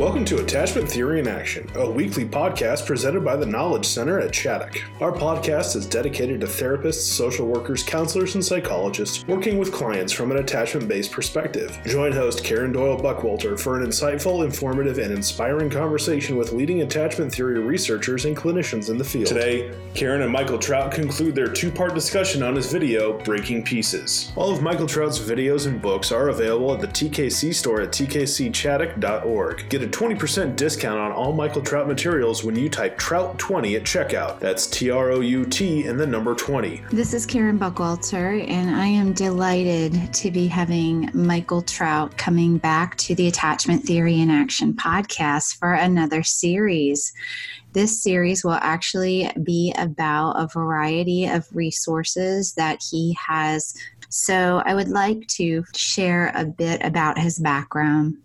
Welcome to Attachment Theory in Action, a weekly podcast presented by the Knowledge Center at Chaddock. Our podcast is dedicated to therapists, social workers, counselors, and psychologists working with clients from an attachment based perspective. Join host Karen Doyle Buckwalter for an insightful, informative, and inspiring conversation with leading attachment theory researchers and clinicians in the field. Today, Karen and Michael Trout conclude their two part discussion on his video, Breaking Pieces. All of Michael Trout's videos and books are available at the TKC store at tkcchaddock.org. Get a 20% discount on all Michael Trout materials when you type Trout20 at checkout. That's T R O U T and the number 20. This is Karen Buckwalter, and I am delighted to be having Michael Trout coming back to the Attachment Theory in Action podcast for another series. This series will actually be about a variety of resources that he has. So, I would like to share a bit about his background.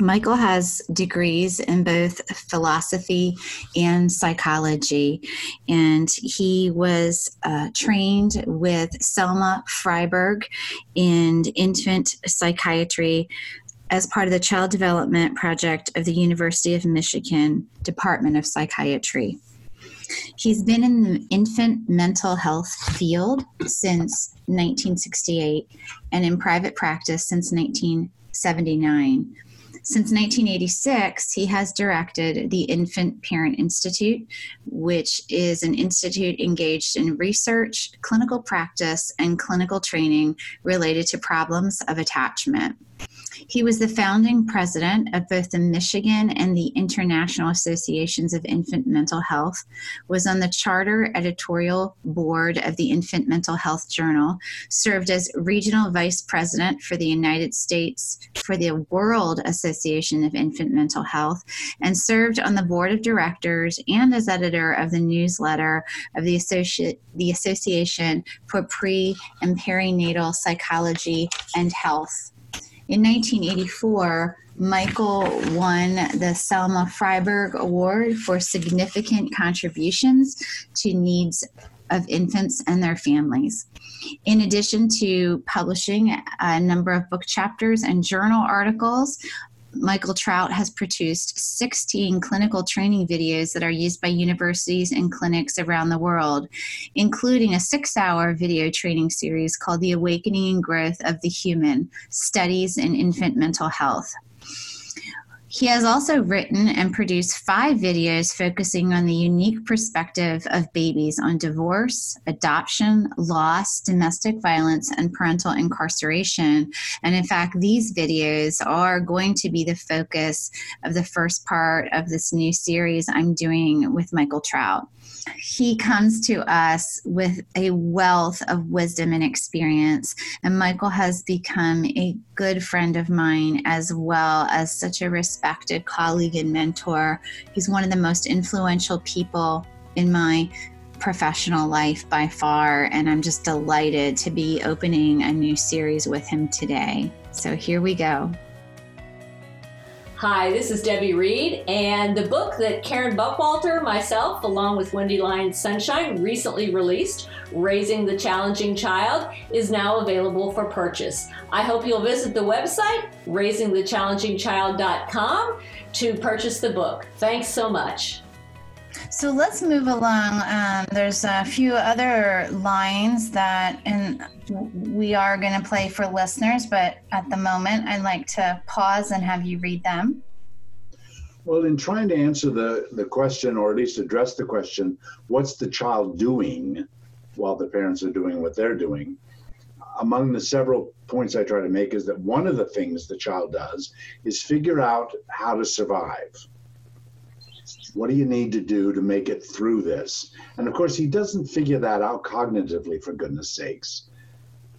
Michael has degrees in both philosophy and psychology, and he was uh, trained with Selma Fraiberg in infant psychiatry as part of the Child Development Project of the University of Michigan Department of Psychiatry. He's been in the infant mental health field since 1968 and in private practice since 1979. Since 1986, he has directed the Infant Parent Institute, which is an institute engaged in research, clinical practice, and clinical training related to problems of attachment. He was the founding president of both the Michigan and the International Associations of Infant Mental Health, was on the charter editorial board of the Infant Mental Health Journal, served as regional vice president for the United States for the World Association of Infant Mental Health, and served on the board of directors and as editor of the newsletter of the, Associ- the Association for Pre and Perinatal Psychology and Health. In 1984, Michael won the Selma Fraiberg Award for significant contributions to needs of infants and their families. In addition to publishing a number of book chapters and journal articles, Michael Trout has produced 16 clinical training videos that are used by universities and clinics around the world, including a six hour video training series called The Awakening and Growth of the Human Studies in Infant Mental Health. He has also written and produced five videos focusing on the unique perspective of babies on divorce, adoption, loss, domestic violence, and parental incarceration. And in fact, these videos are going to be the focus of the first part of this new series I'm doing with Michael Trout he comes to us with a wealth of wisdom and experience. And Michael has become a good friend of mine as well as such a respected colleague and mentor. He's one of the most influential people in my professional life by far. And I'm just delighted to be opening a new series with him today. So here we go. Hi, this is Debbie Reed, and the book that Karen Buckwalter, myself, along with Wendy Lyons Sunshine, recently released, Raising the Challenging Child, is now available for purchase. I hope you'll visit the website, raisingthechallengingchild.com, to purchase the book. Thanks so much. So let's move along. Um, there's a few other lines that and we are going to play for listeners, but at the moment, I'd like to pause and have you read them. Well, in trying to answer the, the question, or at least address the question, what's the child doing while the parents are doing what they're doing? Among the several points I try to make is that one of the things the child does is figure out how to survive what do you need to do to make it through this? And of course, he doesn't figure that out cognitively, for goodness sakes.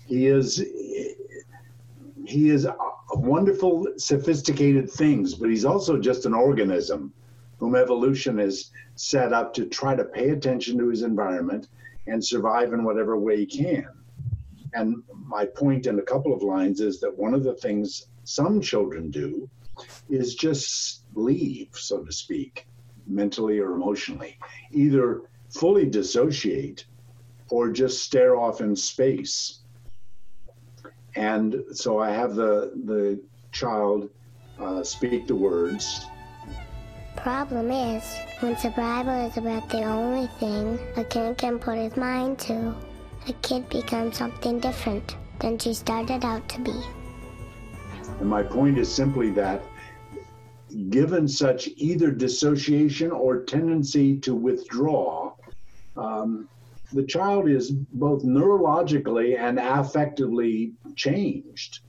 He is he is wonderful, sophisticated things, but he's also just an organism whom evolution has set up to try to pay attention to his environment and survive in whatever way he can. And my point in a couple of lines is that one of the things some children do is just leave, so to speak mentally or emotionally, either fully dissociate or just stare off in space. And so I have the the child uh, speak the words. Problem is, when survival is about the only thing a kid can put his mind to, a kid becomes something different than she started out to be. And my point is simply that given such either dissociation or tendency to withdraw, um, the child is both neurologically and affectively changed.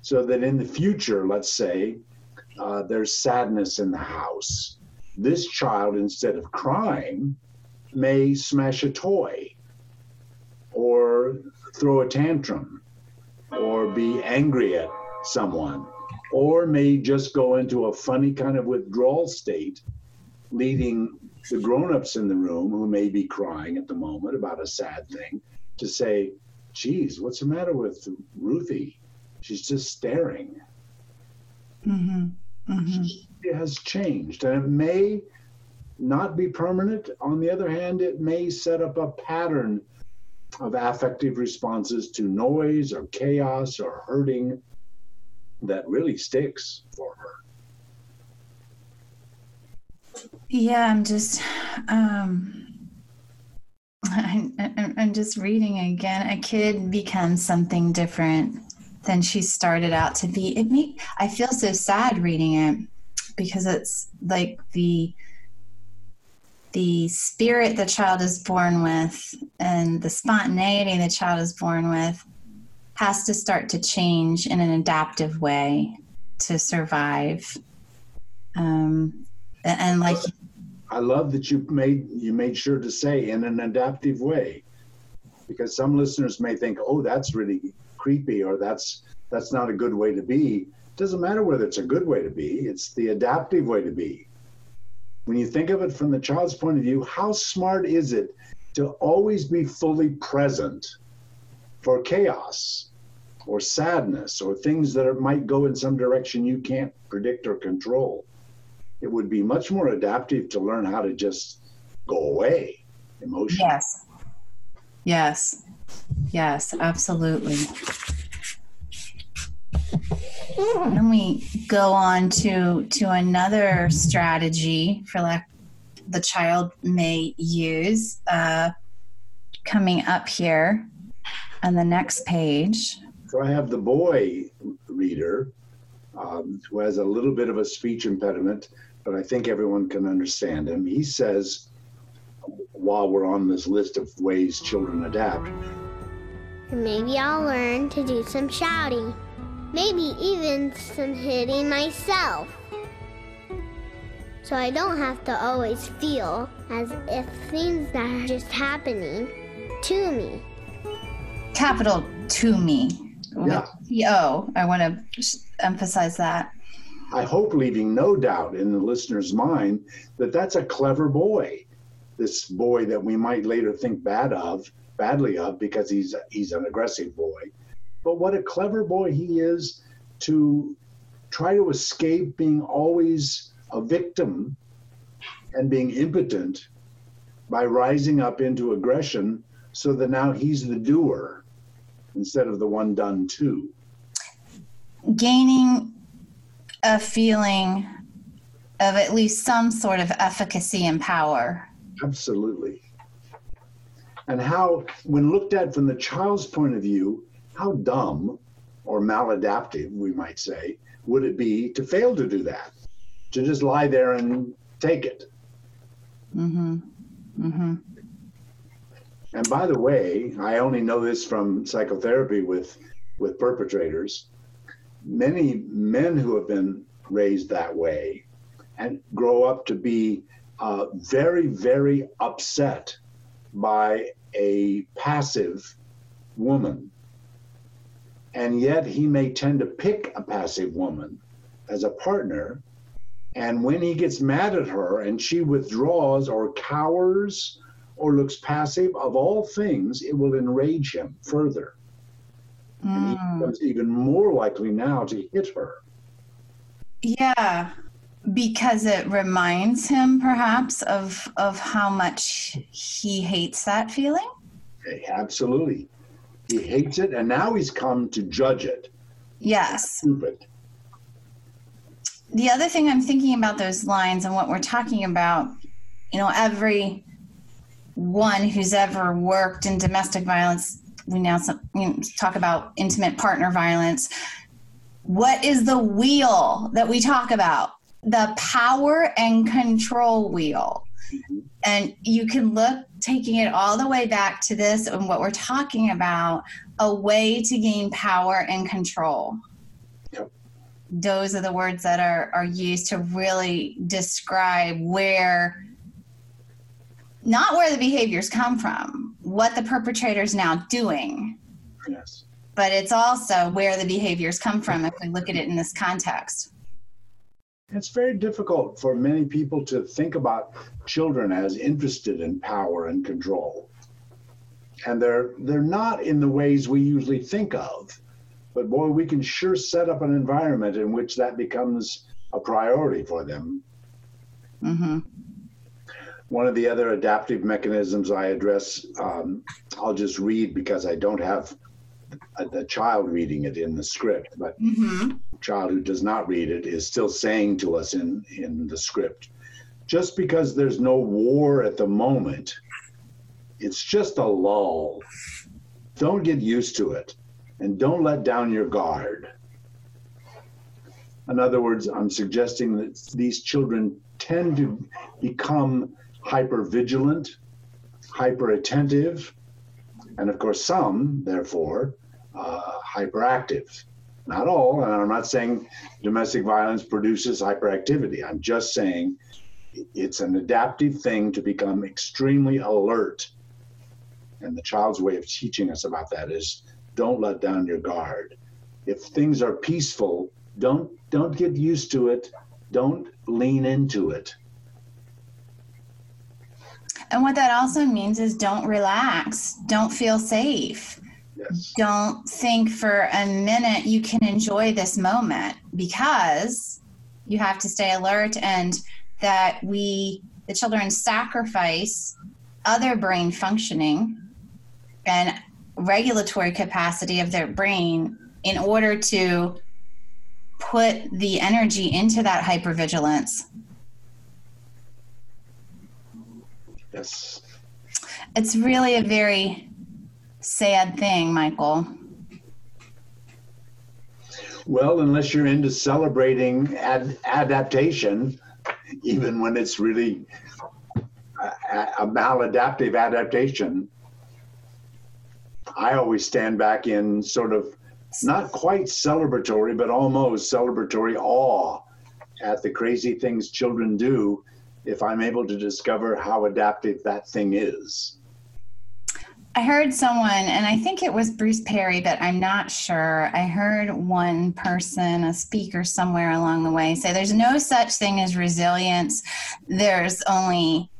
So that in the future, let's say, uh, there's sadness in the house. This child, instead of crying, may smash a toy or throw a tantrum or be angry at someone or may just go into a funny kind of withdrawal state, leading the grown-ups in the room who may be crying at the moment about a sad thing to say, geez, what's the matter with Ruthie? She's just staring. Mm-hmm. Mm-hmm. It has changed, and it may not be permanent. On the other hand, it may set up a pattern of affective responses to noise or chaos or hurting that really sticks for her. Yeah, I'm just, um, I, I'm just reading again. A kid becomes something different than she started out to be. It me. I feel so sad reading it because it's like the the spirit the child is born with and the spontaneity the child is born with has to start to change in an adaptive way to survive. Um, and, like I love that you made you made sure to say in an adaptive way, because some listeners may think, "Oh, that's really creepy," or "That's that's not a good way to be." It doesn't matter whether it's a good way to be; it's the adaptive way to be. When you think of it from the child's point of view, how smart is it to always be fully present for chaos or sadness or things that are, might go in some direction you can't predict or control? it would be much more adaptive to learn how to just go away emotionally. Yes. Yes. Yes, absolutely. Then we go on to to another strategy for like the child may use uh, coming up here on the next page. So I have the boy reader um, who has a little bit of a speech impediment but I think everyone can understand him. He says, while we're on this list of ways children adapt, maybe I'll learn to do some shouting, maybe even some hitting myself. So I don't have to always feel as if things are just happening to me. Capital to me. Yeah. T-O. I want to emphasize that. I hope leaving no doubt in the listener's mind that that's a clever boy. This boy that we might later think bad of, badly of, because he's he's an aggressive boy. But what a clever boy he is to try to escape being always a victim and being impotent by rising up into aggression so that now he's the doer instead of the one done to. Gaining a feeling of at least some sort of efficacy and power. Absolutely. And how, when looked at from the child's point of view, how dumb or maladaptive, we might say, would it be to fail to do that? To just lie there and take it. Mm-hmm. Mm-hmm. And by the way, I only know this from psychotherapy with with perpetrators many men who have been raised that way and grow up to be uh, very, very upset by a passive woman. And yet he may tend to pick a passive woman as a partner. And when he gets mad at her and she withdraws or cowers or looks passive, of all things, it will enrage him further. And he Mm. becomes even more likely now to hit her. Yeah, because it reminds him perhaps of of how much he hates that feeling. Absolutely. He hates it, and now he's come to judge it. Yes. Stupid. the other thing I'm thinking about those lines and what we're talking about, you know, every one who's ever worked in domestic violence, we now you know, talk about intimate partner violence. What is the wheel that we talk about? The power and control wheel. Mm-hmm. And you can look, taking it all the way back to this and what we're talking about a way to gain power and control. Yep. Those are the words that are, are used to really describe where, not where the behaviors come from, what the perpetrator is now doing. Yes. But it's also where the behaviors come from if we look at it in this context. It's very difficult for many people to think about children as interested in power and control. And they're they're not in the ways we usually think of. But boy, we can sure set up an environment in which that becomes a priority for them. Mm-hmm. One of the other adaptive mechanisms I address, um, I'll just read because I don't have a, a, child reading it in the script, but Mm-hmm. child who does not read it is still saying to us in, in the script just because there's no war at the moment, it's just a lull. Don't get used to it and don't let down your guard. In other words, I'm suggesting that these children tend to become hyper vigilant, hyper attentive, and of course, some, therefore, uh, hyperactive. Not all, and I'm not saying domestic violence produces hyperactivity. I'm just saying it's an adaptive thing to become extremely alert. And the child's way of teaching us about that is don't let down your guard. If things are peaceful, don't don't get used to it. Don't lean into it. And what that also means is don't relax, don't feel safe. Yes. Don't think for a minute you can enjoy this moment because you have to stay alert and that we, the children, sacrifice other brain functioning and regulatory capacity of their brain in order to put the energy into that hypervigilance. Yes. It's really a very sad thing, Michael. Well, unless you're into celebrating ad- adaptation, even when it's really a, a maladaptive adaptation, I always stand back in sort of not quite celebratory, but almost celebratory awe at the crazy things children do if I'm able to discover how adaptive that thing is. I heard someone, and I think it was Bruce Perry, but I'm not sure. I heard one person, a speaker somewhere along the way, say there's no such thing as resilience, there's only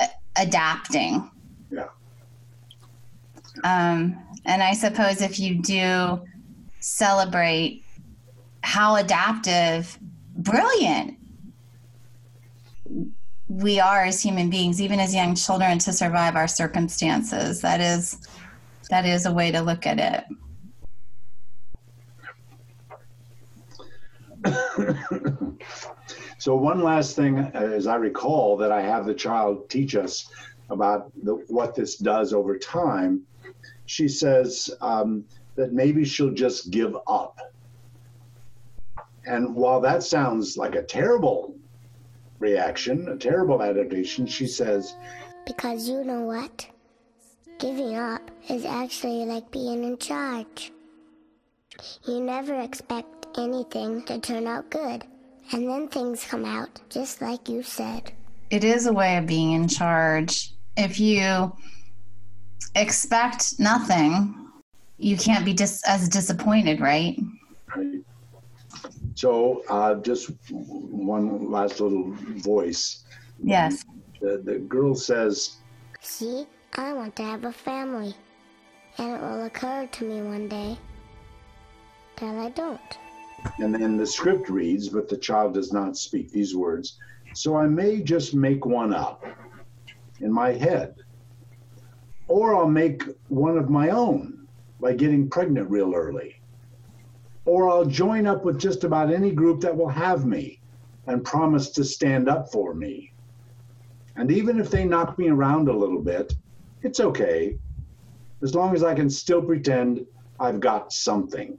a- adapting. Yeah. Um, and I suppose if you do celebrate how adaptive, brilliant we are as human beings, even as young children, to survive our circumstances. That is that is a way to look at it. so one last thing, as I recall, that I have the child teach us about the, what this does over time. She says um, that maybe she'll just give up. And while that sounds like a terrible reaction, a terrible adaptation, she says, Because you know what? Giving up is actually like being in charge. You never expect anything to turn out good, and then things come out just like you said. It is a way of being in charge. If you expect nothing, you can't be dis- as disappointed, right? right. So, uh, just one last little voice. Yes. The, the girl says, See, I want to have a family. And it will occur to me one day that I don't. and then the script reads, but the child does not speak these words. So I may just make one up in my head. Or I'll make one of my own by getting pregnant real early. Or I'll join up with just about any group that will have me and promise to stand up for me. And even if they knock me around a little bit, it's okay, as long as I can still pretend I've got something.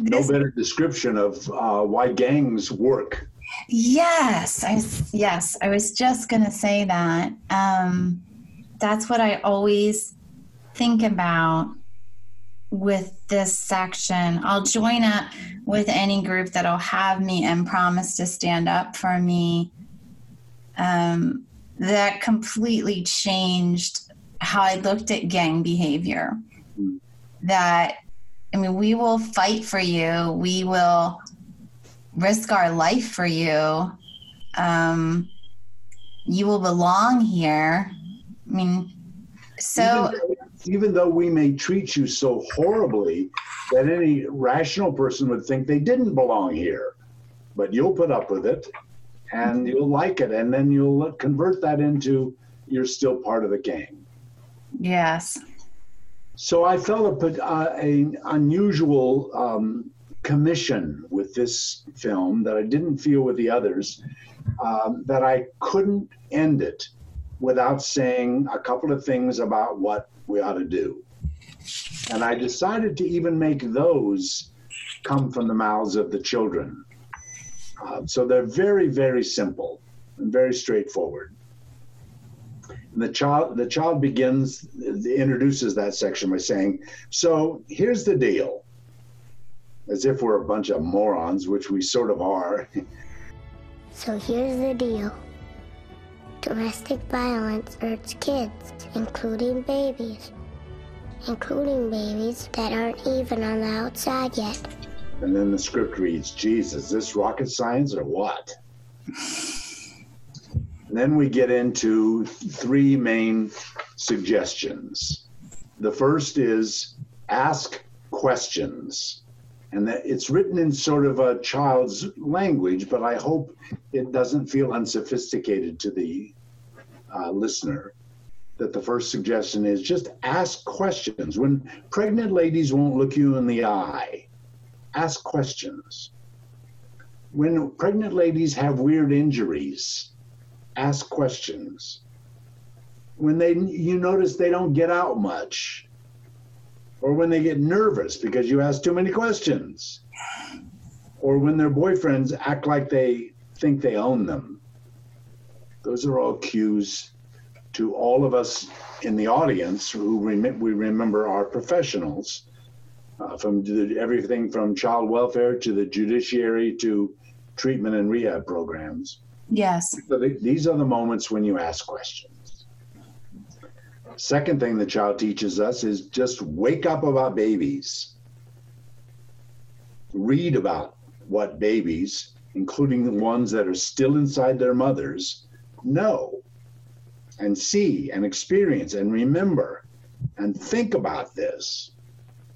No better description of uh, why gangs work. Yes, I was, yes, I was just going to say that. Um, that's what I always think about with this section. I'll join up with any group that'll have me and promise to stand up for me. Um, that completely changed how I looked at gang behavior. That, I mean, we will fight for you, we will risk our life for you. Um, you will belong here. I mean, so. Even, though we may treat you so horribly that any rational person would think they didn't belong here, but you'll put up with it and you'll like it, and then you'll convert that into you're still part of the gang. Yes. So I felt a, uh, a unusual um, commission with this film that I didn't feel with the others, um, that I couldn't end it without saying a couple of things about what we ought to do. And I decided to even make those come from the mouths of the children. Uh, so they're very, very simple and very straightforward. And the child, the child begins, introduces that section by saying, "So here's the deal," as if we're a bunch of morons, which we sort of are. So here's the deal. Domestic violence hurts kids, including babies, including babies that aren't even on the outside yet. And then the script reads, Jesus, this rocket science or what? and then we get into three main suggestions. The first is ask questions. And that it's written in sort of a child's language, but I hope it doesn't feel unsophisticated to the uh, listener. That the first suggestion is just ask questions. When pregnant ladies won't look you in the eye, ask questions. When pregnant ladies have weird injuries, ask questions. When they you notice they don't get out much, or when they get nervous because you ask too many questions, or when their boyfriends act like they think they own them. Those are all cues to all of us in the audience who rem- we remember are professionals uh, from the, everything from child welfare to the judiciary to treatment and rehab programs. Yes. So the, these are the moments when you ask questions. Second thing the child teaches us is just wake up about babies. Read about what babies, including the ones that are still inside their mothers, know and see and experience and remember and think about this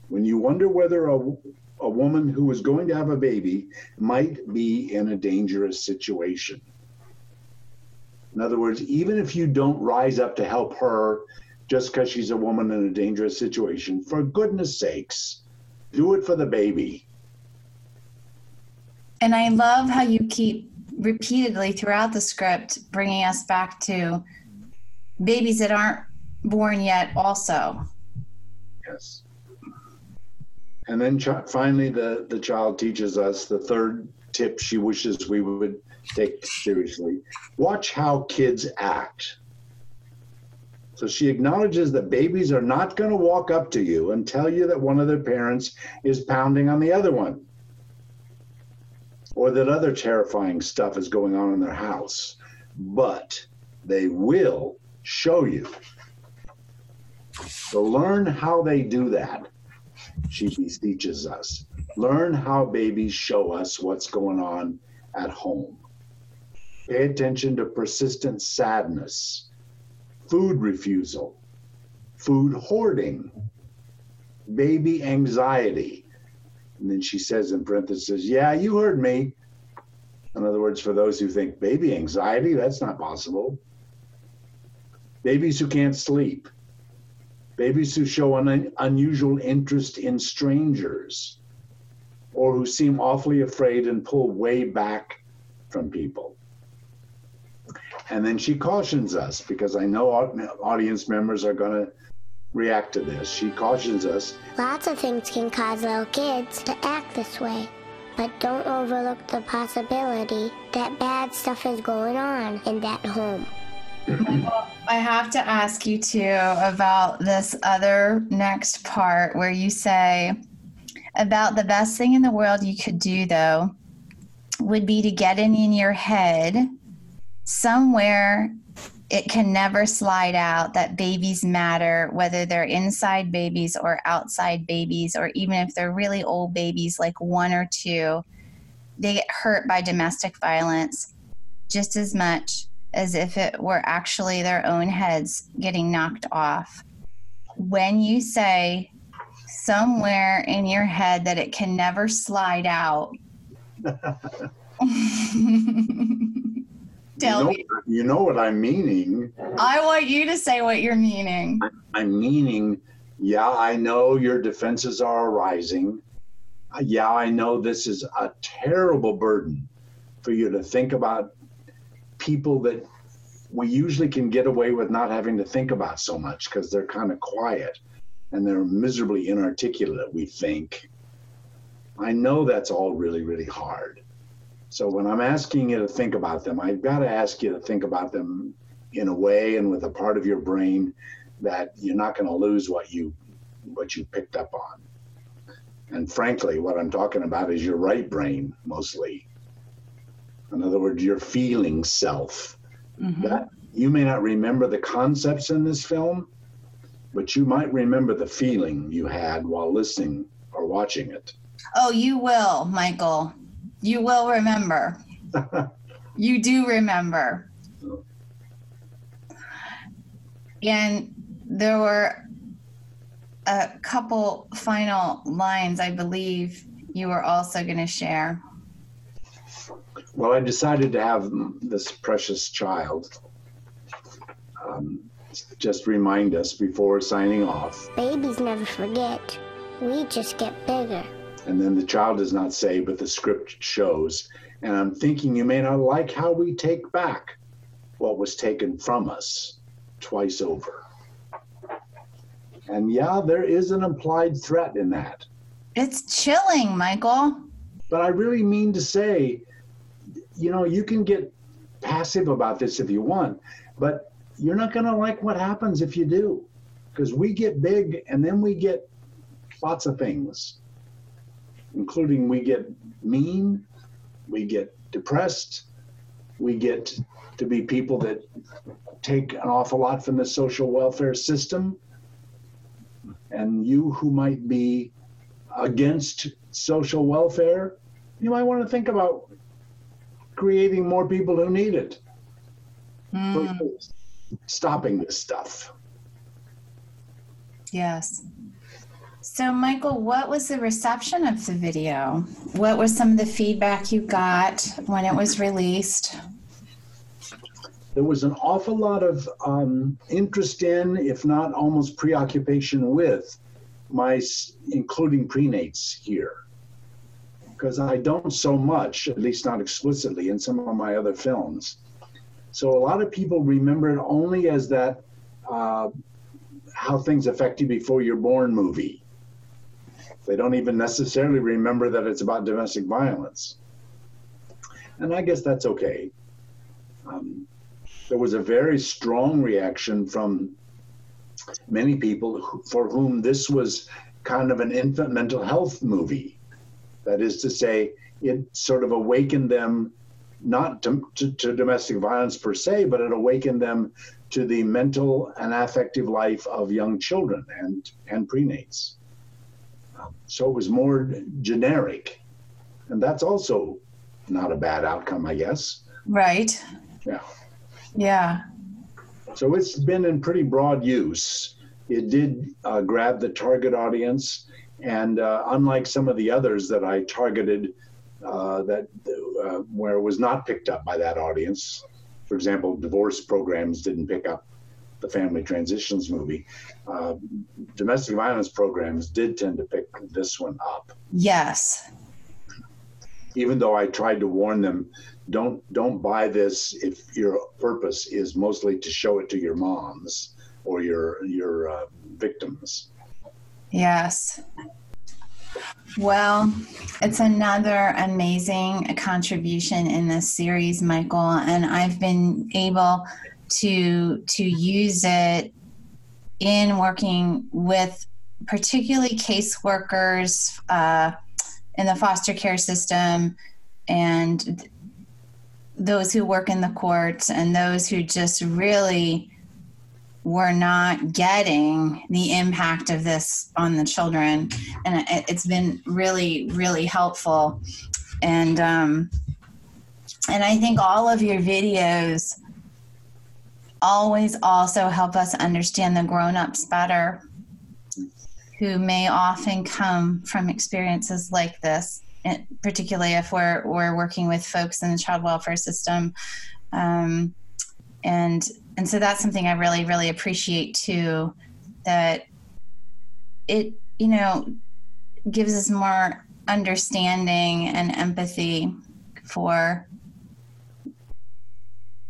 when you wonder whether a, a woman who is going to have a baby might be in a dangerous situation. In other words, even if you don't rise up to help her just because she's a woman in a dangerous situation, for goodness sakes, do it for the baby. And I love how you keep repeatedly throughout the script bringing us back to babies that aren't born yet, also. Yes. And then ch- finally, the, the child teaches us the third tip she wishes we would take seriously watch how kids act. So she acknowledges that babies are not going to walk up to you and tell you that one of their parents is pounding on the other one or that other terrifying stuff is going on in their house, but they will show you. So learn how they do that she beseeches us. Learn how babies show us what's going on at home. Pay attention to persistent sadness, food refusal, food hoarding, baby anxiety. And then she says in parentheses, Yeah, you heard me. In other words, for those who think baby anxiety, that's not possible. Babies who can't sleep, babies who show an unusual interest in strangers or who seem awfully afraid and pull way back from people. And then she cautions us because I know audience members are going to react to this. She cautions us. Lots of things can cause little kids to act this way. But don't overlook the possibility that bad stuff is going on in that home. I have to ask you too about this other next part where you say about the best thing in the world you could do though would be to get in in your head somewhere it can never slide out that babies matter, whether they're inside babies or outside babies, or even if they're really old babies, like one or two, they get hurt by domestic violence just as much as if it were actually their own heads getting knocked off. When you say somewhere in your head that it can never slide out, Tell you know, me. You know what I'm meaning. I want you to say what you're meaning. I'm meaning, yeah, I know your defenses are arising. Uh, yeah, I know this is a terrible burden for you to think about people that we usually can get away with not having to think about so much because they're kind of quiet and they're miserably inarticulate, we think. I know that's all really, really hard. So when I'm asking you to think about them, I've got to ask you to think about them in a way and with a part of your brain that you're not going to lose what you what you picked up on. And frankly, what I'm talking about is your right brain mostly. In other words, your feeling self. Mm-hmm. That you may not remember the concepts in this film, but you might remember the feeling you had while listening or watching it. Oh, you will, Michael. You will remember. you do remember. And there were a couple final lines I believe you were also going to share. Well, I decided to have this precious child um, just remind us before signing off. Babies never forget. We just get bigger and then the child does not say, but the script shows. And I'm thinking you may not like how we take back what was taken from us twice over. And yeah, there is an implied threat in that. It's chilling, Michael. But I really mean to say, you know, you can get passive about this if you want, but you're not going to like what happens if you do. Because we get big and then we get lots of things including we get mean, we get depressed, we get to be people that take an awful lot from the social welfare system. And you who might be against social welfare, you might want to think about creating more people who need it. Mm. Stopping this stuff. Yes. So, Michael, what was the reception of the video? What was some of the feedback you got when it was released? There was an awful lot of um, interest in, if not almost preoccupation with, my including prenates here. Because I don't so much, at least not explicitly, in some of my other films. So a lot of people remember it only as that uh, how things affect you before you're born movie they don't even necessarily remember that it's about domestic violence. And I guess that's okay. Um, there was a very strong reaction from many people who, for whom this was kind of an infant mental health movie. That is to say, it sort of awakened them not to, to, to, domestic violence per se, but it awakened them to the mental and affective life of young children and, and prenates. So it was more generic. And that's also not a bad outcome, I guess. Right. Yeah. Yeah. So it's been in pretty broad use. It did uh, grab the target audience. And uh, unlike some of the others that I targeted, uh, that uh, where it was not picked up by that audience, for example, divorce programs didn't pick up the family transitions movie, uh, domestic violence programs did tend to pick this one up. Yes. even though I tried to warn them, don't don't buy this if your purpose is mostly to show it to your moms or your your uh, victims. Yes. Well, it's another amazing contribution in this series, Michael, and I've been able to to use it in working with particularly caseworkers uh, in the foster care system and those who work in the courts and those who just really were not getting the impact of this on the children. And it, has been really really helpful. And um, and i think all of your videos always also help us understand the grown-ups better who may often come from experiences like this particularly if we're we're working with folks in the child welfare system. Um, and and so that's something I really really appreciate too that it you know gives us more understanding and empathy for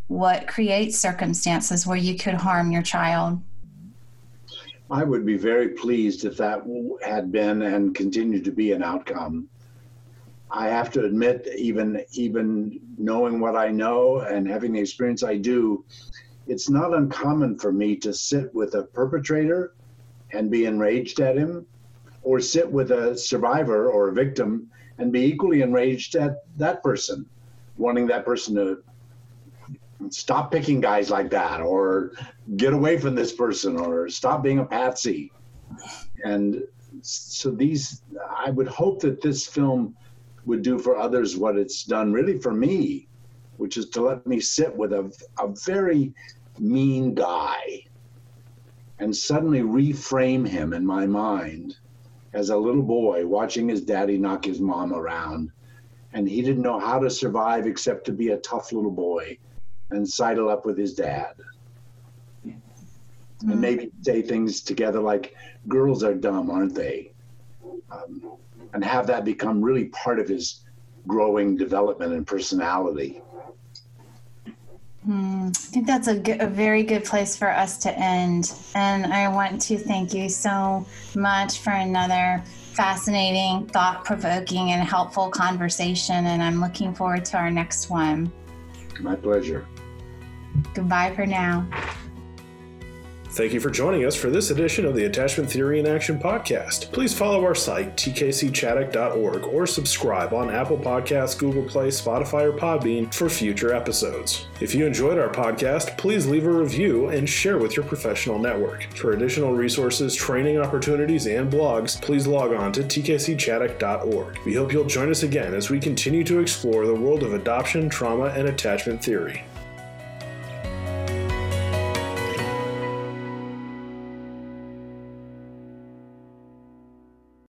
what creates circumstances where you could harm your child. I would be very pleased if that had been and continued to be an outcome. I have to admit, even even knowing what I know and having the experience I do, it's not uncommon for me to sit with a perpetrator and be enraged at him, or sit with a survivor or a victim and be equally enraged at that person, wanting that person to stop picking guys like that, or get away from this person, or stop being a patsy. And so these, I would hope that this film would do for others what it's done really for me, which is to let me sit with a, a very mean guy and suddenly reframe him in my mind as a little boy watching his daddy knock his mom around. And he didn't know how to survive except to be a tough little boy and sidle up with his dad. And maybe say things together like, girls are dumb, aren't they? Um, and have that become really part of his growing development and personality. Hmm. I think that's a, good, a very good place for us to end. And I want to thank you so much for another fascinating, thought provoking, and helpful conversation. And I'm looking forward to our next one. My pleasure. Goodbye for now. Thank you for joining us for this edition of the Attachment Theory in Action podcast. Please follow our site, tkcchaddock.org, or subscribe on Apple Podcasts, Google Play, Spotify, or Podbean for future episodes. If you enjoyed our podcast, please leave a review and share with your professional network. For additional resources, training opportunities, and blogs, please log on to tkcchaddock.org. We hope you'll join us again as we continue to explore the world of adoption, trauma, and attachment theory.